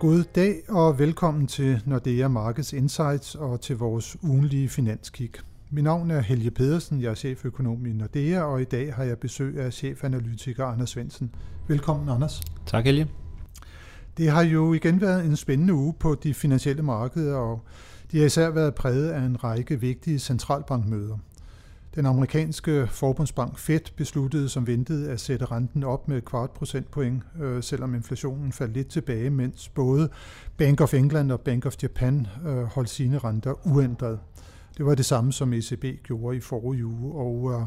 God dag og velkommen til Nordea Markets Insights og til vores ugenlige finanskig. Mit navn er Helge Pedersen, jeg er cheføkonom i Nordea, og i dag har jeg besøg af chefanalytiker Anders Svensen. Velkommen, Anders. Tak, Helge. Det har jo igen været en spændende uge på de finansielle markeder, og de har især været præget af en række vigtige centralbankmøder. Den amerikanske forbundsbank Fed besluttede som ventet at sætte renten op med et kvart procentpoint, øh, selvom inflationen faldt lidt tilbage, mens både Bank of England og Bank of Japan øh, holdt sine renter uændret. Det var det samme, som ECB gjorde i forrige uge. Og øh,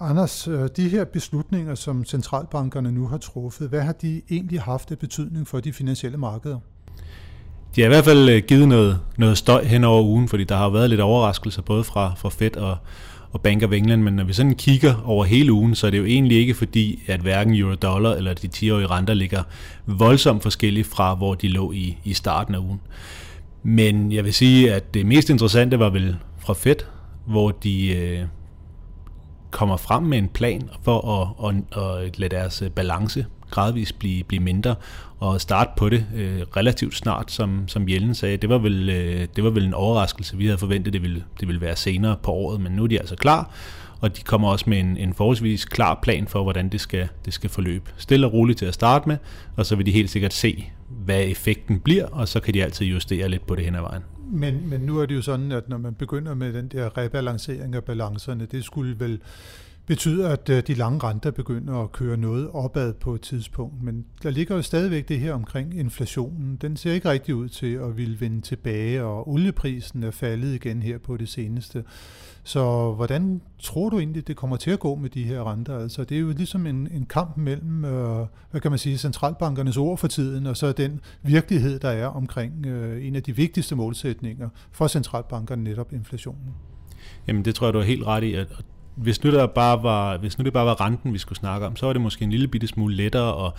Anders, øh, de her beslutninger, som centralbankerne nu har truffet, hvad har de egentlig haft af betydning for de finansielle markeder? De har i hvert fald øh, givet noget, noget støj hen over ugen, fordi der har været lidt overraskelser både fra, fra Fed og, og Bank of England, men når vi sådan kigger over hele ugen, så er det jo egentlig ikke fordi, at hverken euro-dollar eller de 10-årige renter ligger voldsomt forskelligt fra, hvor de lå i, i starten af ugen. Men jeg vil sige, at det mest interessante var vel fra Fed, hvor de øh, kommer frem med en plan for at, at, at lade deres balance gradvist blive, blive mindre og starte på det øh, relativt snart, som, som Jellen sagde. Det var, vel, øh, det var vel en overraskelse. Vi havde forventet, det ville, det ville være senere på året, men nu er de altså klar, og de kommer også med en, en forholdsvis klar plan for, hvordan det skal, det skal forløbe. Stille og roligt til at starte med, og så vil de helt sikkert se, hvad effekten bliver, og så kan de altid justere lidt på det hen ad vejen. Men, men nu er det jo sådan, at når man begynder med den der rebalancering af balancerne, det skulle vel betyder, at øh, de lange renter begynder at køre noget opad på et tidspunkt. Men der ligger jo stadigvæk det her omkring inflationen. Den ser ikke rigtig ud til at ville vende tilbage, og olieprisen er faldet igen her på det seneste. Så hvordan tror du egentlig, det kommer til at gå med de her renter? Altså, det er jo ligesom en, en kamp mellem, øh, hvad kan man sige, centralbankernes ord for tiden, og så den virkelighed, der er omkring øh, en af de vigtigste målsætninger for centralbankerne, netop inflationen. Jamen det tror jeg, du er helt ret i, at hvis nu, der bare var, hvis nu det bare var renten, vi skulle snakke om, så var det måske en lille bitte smule lettere at,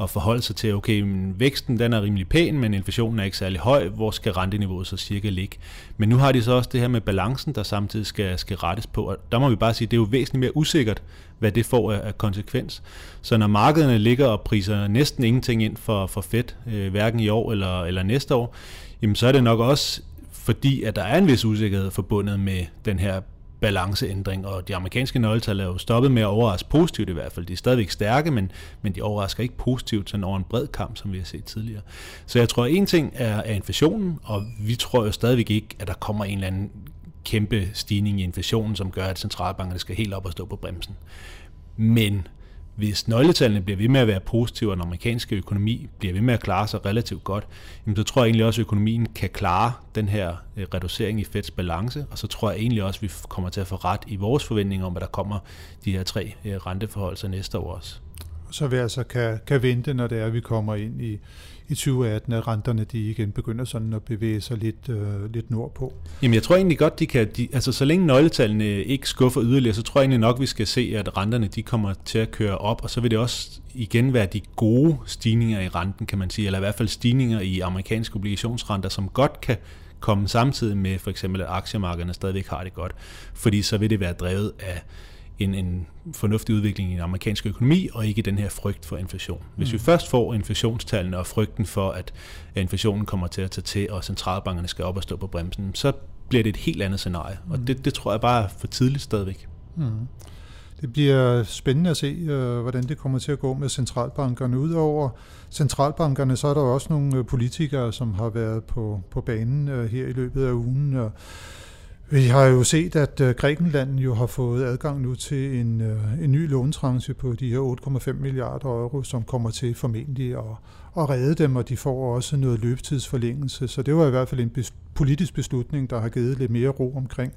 at forholde sig til, okay, men væksten den er rimelig pæn, men inflationen er ikke særlig høj, hvor skal renteniveauet så cirka ligge? Men nu har de så også det her med balancen, der samtidig skal, skal rettes på, og der må vi bare sige, det er jo væsentligt mere usikkert, hvad det får af, konsekvens. Så når markederne ligger og priser næsten ingenting ind for, for fedt, øh, hverken i år eller, eller næste år, jamen så er det nok også fordi, at der er en vis usikkerhed forbundet med den her balanceændring, og de amerikanske nøgletal er jo stoppet med at overraske positivt i hvert fald. De er stadigvæk stærke, men, men de overrasker ikke positivt sådan over en bred kamp, som vi har set tidligere. Så jeg tror, at en ting er, er inflationen, og vi tror jo stadigvæk ikke, at der kommer en eller anden kæmpe stigning i inflationen, som gør, at centralbankerne skal helt op og stå på bremsen. Men hvis nøgletallene bliver ved med at være positive, og den amerikanske økonomi bliver ved med at klare sig relativt godt, så tror jeg egentlig også, at økonomien kan klare den her øh, reducering i Feds balance, og så tror jeg egentlig også, at vi kommer til at få ret i vores forventninger om, at der kommer de her tre øh, renteforhold så næste år også. Så vi altså kan, kan vente, når det er, at vi kommer ind i, i 2018, at renterne de igen begynder sådan at bevæge sig lidt, øh, lidt nordpå. Jamen jeg tror egentlig godt, de kan, de, altså så længe nøgletallene ikke skuffer yderligere, så tror jeg egentlig nok, vi skal se, at renterne de kommer til at køre op, og så vil det også igen være de gode stigninger i renten, kan man sige, eller i hvert fald stigninger i amerikanske obligationsrenter, som godt kan komme samtidig med for eksempel, at aktiemarkederne stadigvæk har det godt, fordi så vil det være drevet af en, en fornuftig udvikling i den amerikanske økonomi, og ikke den her frygt for inflation. Hvis mm. vi først får inflationstallene og frygten for, at inflationen kommer til at tage til, og centralbankerne skal op og stå på bremsen, så bliver det et helt andet scenarie. Mm. Og det, det tror jeg bare er for tidligt stadigvæk. Mm. Det bliver spændende at se, øh, hvordan det kommer til at gå med centralbankerne. Udover centralbankerne, så er der også nogle øh, politikere, som har været på, på banen øh, her i løbet af ugen. Vi har jo set, at øh, Grækenland jo har fået adgang nu til en, øh, en ny låntranche på de her 8,5 milliarder euro, som kommer til formentlig at, at redde dem, og de får også noget løbetidsforlængelse. Så det var i hvert fald en politisk beslutning, der har givet lidt mere ro omkring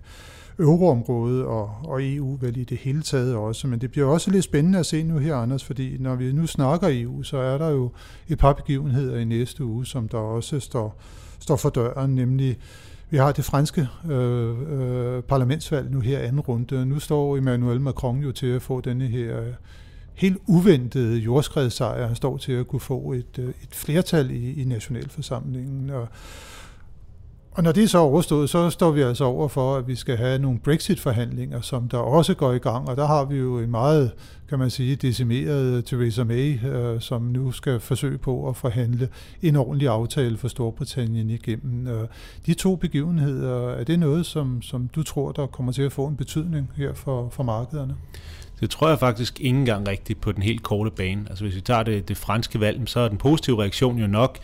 euroområdet og, og EU vel i det hele taget også. Men det bliver også lidt spændende at se nu her, Anders, fordi når vi nu snakker EU, så er der jo et par begivenheder i næste uge, som der også står, står for døren, nemlig vi har det franske øh, øh, parlamentsvalg nu her anden runde. Nu står Emmanuel Macron jo til at få denne her øh, helt uventede jordskredssejr. Han står til at kunne få et, øh, et flertal i, i nationalforsamlingen. Og, og når det er så overstået, så står vi altså over for, at vi skal have nogle Brexit-forhandlinger, som der også går i gang, og der har vi jo en meget, kan man sige, decimeret Theresa May, øh, som nu skal forsøge på at forhandle en ordentlig aftale for Storbritannien igennem. Øh, de to begivenheder, er det noget, som, som du tror, der kommer til at få en betydning her for, for markederne? Det tror jeg faktisk ikke engang rigtigt på den helt korte bane. Altså hvis vi tager det, det franske valg, så er den positive reaktion jo nok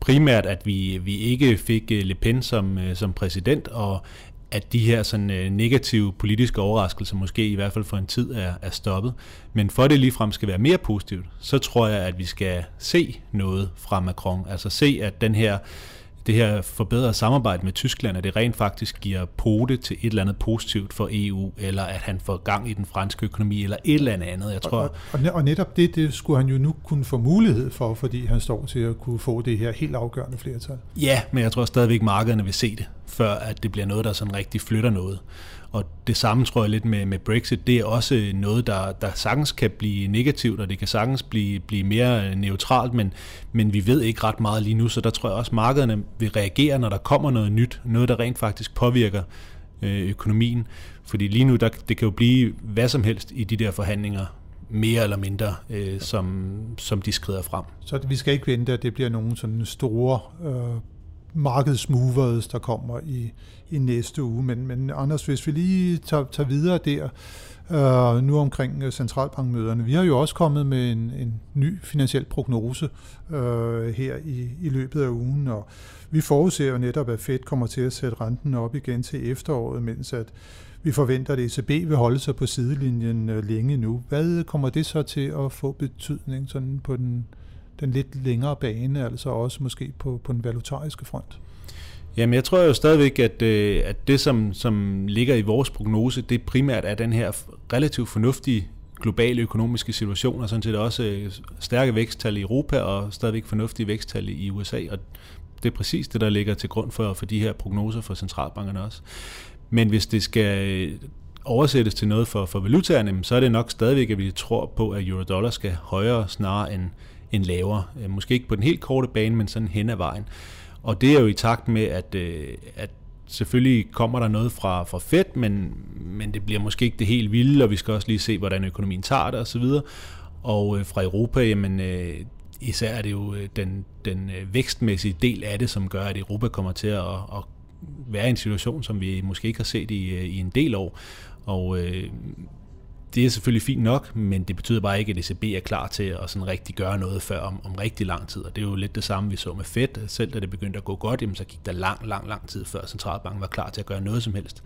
primært, at vi, vi ikke fik øh, Le Pen som, øh, som præsident, og at de her sådan, øh, negative politiske overraskelser måske i hvert fald for en tid er, er stoppet. Men for det ligefrem skal være mere positivt, så tror jeg, at vi skal se noget fra Macron. Altså se, at den her det her forbedrede samarbejde med Tyskland, at det rent faktisk giver pote til et eller andet positivt for EU, eller at han får gang i den franske økonomi, eller et eller andet. Jeg tror, og, og, og netop det, det skulle han jo nu kunne få mulighed for, fordi han står til at kunne få det her helt afgørende flertal. Ja, men jeg tror stadigvæk, markederne vil se det, før at det bliver noget, der sådan rigtig flytter noget. Og det samme tror jeg lidt med, med Brexit, det er også noget, der, der sagtens kan blive negativt, og det kan sagtens blive, blive mere neutralt, men, men vi ved ikke ret meget lige nu, så der tror jeg også, at markederne vil reagere, når der kommer noget nyt, noget, der rent faktisk påvirker øh, økonomien. Fordi lige nu, der, det kan jo blive hvad som helst i de der forhandlinger, mere eller mindre, øh, som, som de skrider frem. Så vi skal ikke vente, at det bliver nogle sådan store øh, markedsmovers, der kommer i, i næste uge. Men, men Anders, hvis vi lige tager, tager videre der, øh, nu omkring øh, centralbankmøderne. Vi har jo også kommet med en, en ny finansiel prognose øh, her i, i løbet af ugen, og vi forudser jo netop, at Fed kommer til at sætte renten op igen til efteråret, mens at vi forventer, at ECB vil holde sig på sidelinjen øh, længe nu. Hvad kommer det så til at få betydning sådan på den, den lidt længere bane, altså også måske på, på den valutariske front? Jamen, jeg tror jo stadigvæk, at, øh, at det, som, som ligger i vores prognose, det primært er den her relativt fornuftige globale økonomiske situation, og sådan set også øh, stærke væksttal i Europa og stadigvæk fornuftige væksttal i USA, og det er præcis det, der ligger til grund for, for de her prognoser for centralbankerne også. Men hvis det skal øh, oversættes til noget for, for valutaerne, så er det nok stadigvæk, at vi tror på, at euro-dollar skal højere snarere end, end lavere. Øh, måske ikke på den helt korte bane, men sådan hen ad vejen. Og det er jo i takt med, at, øh, at selvfølgelig kommer der noget fra, fra Fed, men, men det bliver måske ikke det helt vilde, og vi skal også lige se, hvordan økonomien tager det osv. Og øh, fra Europa, jamen, især er det jo den, den vækstmæssige del af det, som gør, at Europa kommer til at, at være i en situation, som vi måske ikke har set i, i en del år. Og øh, det er selvfølgelig fint nok, men det betyder bare ikke, at ECB er klar til at sådan rigtig gøre noget før om, om rigtig lang tid. Og det er jo lidt det samme, vi så med Fed. Selv da det begyndte at gå godt, jamen, så gik der lang, lang, lang tid før centralbanken var klar til at gøre noget som helst.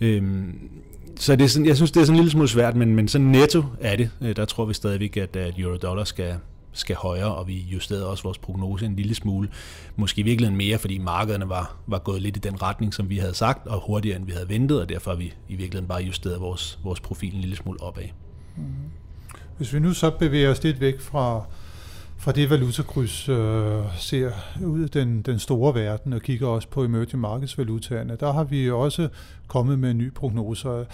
Øhm, så det er sådan, jeg synes, det er sådan en lille smule svært, men, men så netto er det. Øh, der tror vi stadigvæk, at, at euro-dollar skal, skal højere, og vi justerede også vores prognose en lille smule. Måske i virkeligheden mere, fordi markederne var, var gået lidt i den retning, som vi havde sagt, og hurtigere end vi havde ventet, og derfor har vi i virkeligheden bare justeret vores, vores profil en lille smule opad. Mm-hmm. Hvis vi nu så bevæger os lidt væk fra, fra det valutakryds, øh, ser ud den, den store verden og kigger også på emerging markets valutaerne, der har vi også kommet med en ny prognose.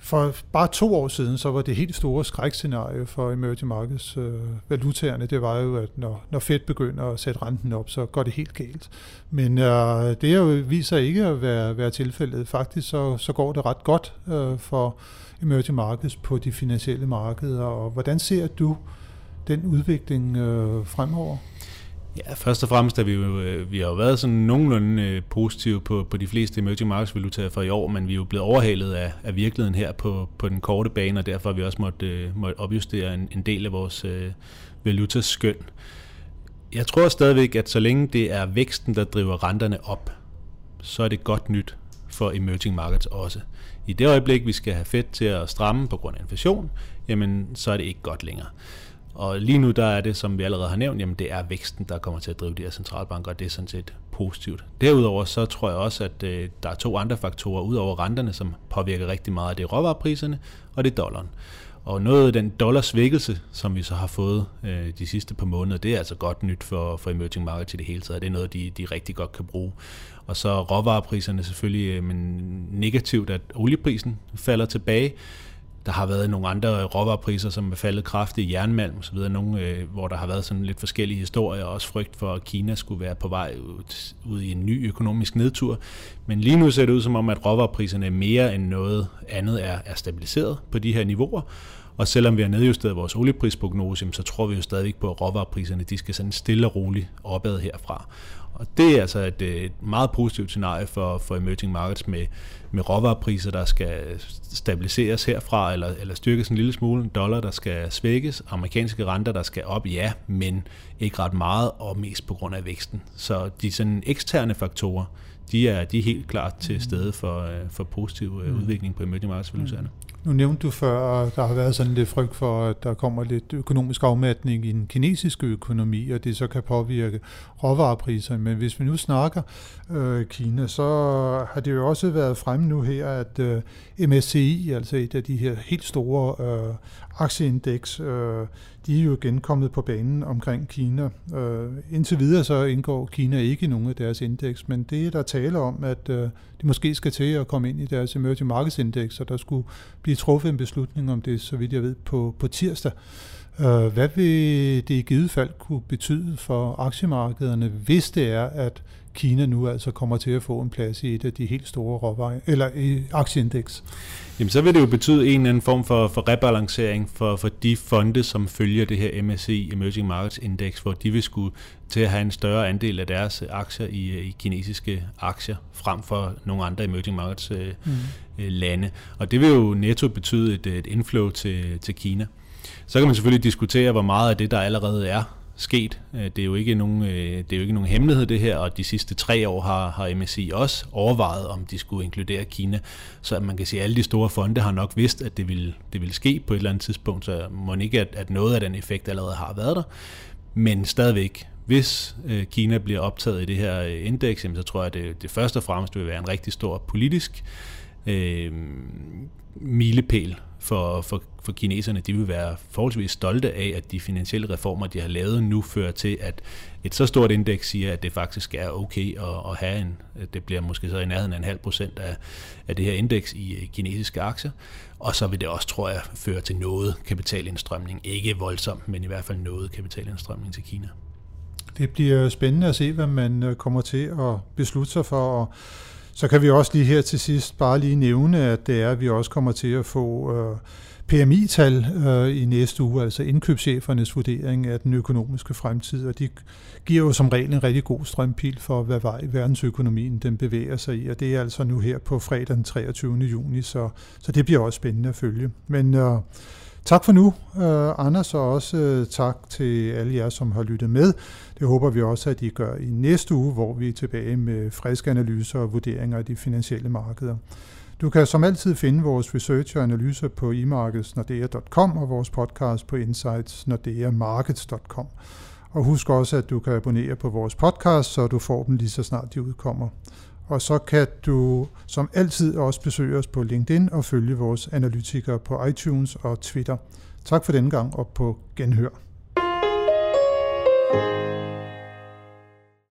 For bare to år siden, så var det helt store skrækscenarie for emerging markets øh, valutaerne, det var jo, at når, når Fed begynder at sætte renten op, så går det helt galt. Men øh, det jo viser ikke at være, være tilfældet. Faktisk så, så går det ret godt øh, for emerging markets på de finansielle markeder. Og hvordan ser du den udvikling øh, fremover? Ja, først og fremmest er vi jo, øh, vi har jo været sådan nogenlunde øh, positive på, på de fleste emerging markets valutaer for i år, men vi er jo blevet overhalet af, af virkeligheden her på, på den korte bane, og derfor har vi også måtte, øh, måtte opjustere en, en del af vores øh, valutaskøn. Jeg tror stadigvæk, at så længe det er væksten, der driver renterne op, så er det godt nyt for emerging markets også. I det øjeblik, vi skal have fedt til at stramme på grund af inflation, jamen så er det ikke godt længere. Og lige nu der er det, som vi allerede har nævnt, jamen det er væksten, der kommer til at drive de her centralbanker, og det er sådan set positivt. Derudover så tror jeg også, at øh, der er to andre faktorer ud over renterne, som påvirker rigtig meget. Det er råvarepriserne, og det er dollaren. Og noget af den dollarsvækkelse, som vi så har fået øh, de sidste par måneder, det er altså godt nyt for, for emerging markets i det hele taget. Det er noget, de, de rigtig godt kan bruge. Og så råvarepriserne selvfølgelig øh, men negativt, at olieprisen falder tilbage der har været nogle andre råvarepriser, som er faldet kraftigt i jernmalm osv., nogle, øh, hvor der har været sådan lidt forskellige historier, og også frygt for, at Kina skulle være på vej ud, ud i en ny økonomisk nedtur. Men lige nu ser det ud som om, at råvarepriserne mere end noget andet er, er stabiliseret på de her niveauer, og selvom vi har nedjusteret vores olieprisprognose, så tror vi jo stadigvæk på, at råvarepriserne de skal sådan stille og roligt opad herfra. Og det er altså et, øh, et meget positivt scenarie for, for emerging markets med, med råvarepriser, der skal stabiliseres herfra, eller, eller styrkes en lille smule, dollar, der skal svækkes, amerikanske renter, der skal op, ja, men ikke ret meget, og mest på grund af væksten. Så de sådan eksterne faktorer, de er, de er helt klart til stede for, øh, for positiv øh, mm. udvikling på emerging markets valutaerne. Nu nævnte du før, at der har været sådan lidt frygt for, at der kommer lidt økonomisk afmatning i den kinesiske økonomi, og det så kan påvirke råvarepriserne. Men hvis vi nu snakker øh, Kina, så har det jo også været fremme nu her, at øh, MSCI, altså et af de her helt store øh, aktieindeks, øh, de er jo igen kommet på banen omkring Kina. Øh, indtil videre så indgår Kina ikke i nogen af deres indeks, men det er der tale om, at øh, de måske skal til at komme ind i deres emerging markets index, og der skulle blive truffet en beslutning om det, så vidt jeg ved, på, på tirsdag. Øh, hvad vil det i givet fald kunne betyde for aktiemarkederne, hvis det er, at Kina nu altså kommer til at få en plads i et af de helt store råvarer, eller i aktieindeks? Jamen så vil det jo betyde en eller anden form for, for rebalancering for, for de fonde, som følger det her MSCI Emerging Markets Index, hvor de vil skulle til at have en større andel af deres aktier i, i kinesiske aktier, frem for nogle andre emerging markets øh, mm. lande. Og det vil jo netto betyde et, et inflow til, til Kina. Så kan man selvfølgelig diskutere, hvor meget af det, der allerede er sket. Øh, det er jo ikke nogen, øh, det er jo ikke nogen hemmelighed det her, og de sidste tre år har, har MSI også overvejet, om de skulle inkludere Kina. Så man kan sige, at alle de store fonde har nok vidst, at det ville, det ville ske på et eller andet tidspunkt, så må ikke, at, at noget af den effekt allerede har været der. Men stadigvæk, hvis øh, Kina bliver optaget i det her indeks, så tror jeg, at det, det først og fremmest vil være en rigtig stor politisk øh, milepæl for, for, for kineserne. De vil være forholdsvis stolte af, at de finansielle reformer, de har lavet nu, fører til, at et så stort indeks siger, at det faktisk er okay at, at have en, det bliver måske så i nærheden af en halv procent af, af det her indeks i kinesiske aktier. Og så vil det også, tror jeg, føre til noget kapitalindstrømning. Ikke voldsomt, men i hvert fald noget kapitalindstrømning til Kina. Det bliver spændende at se, hvad man øh, kommer til at beslutte sig for. Og så kan vi også lige her til sidst bare lige nævne, at det er, at vi også kommer til at få øh, PMI-tal øh, i næste uge, altså indkøbschefernes vurdering af den økonomiske fremtid, og de giver jo som regel en rigtig god strømpil for, hvad vej verdensøkonomien den bevæger sig i, og det er altså nu her på fredag den 23. juni, så, så det bliver også spændende at følge. Men øh, Tak for nu, uh, Anders, og også uh, tak til alle jer, som har lyttet med. Det håber vi også, at I gør i næste uge, hvor vi er tilbage med friske analyser og vurderinger af de finansielle markeder. Du kan som altid finde vores research og analyser på imarkedsnordea.com og vores podcast på insightsnordeamarkets.com. Og husk også, at du kan abonnere på vores podcast, så du får dem lige så snart de udkommer. Og så kan du som altid også besøge os på LinkedIn og følge vores analytikere på iTunes og Twitter. Tak for denne gang og på genhør.